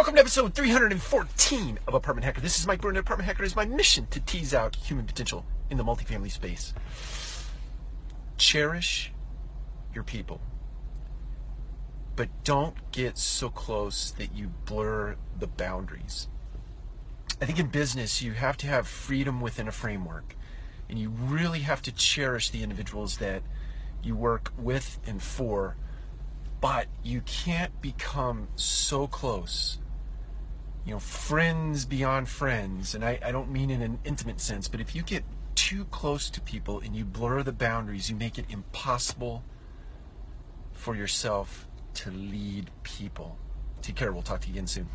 Welcome to episode 314 of Apartment Hacker. This is Mike Brewer, Apartment Hacker. Is my mission to tease out human potential in the multifamily space. Cherish your people, but don't get so close that you blur the boundaries. I think in business, you have to have freedom within a framework, and you really have to cherish the individuals that you work with and for but you can't become so close you know friends beyond friends and I, I don't mean in an intimate sense but if you get too close to people and you blur the boundaries you make it impossible for yourself to lead people. Take care. We'll talk to you again soon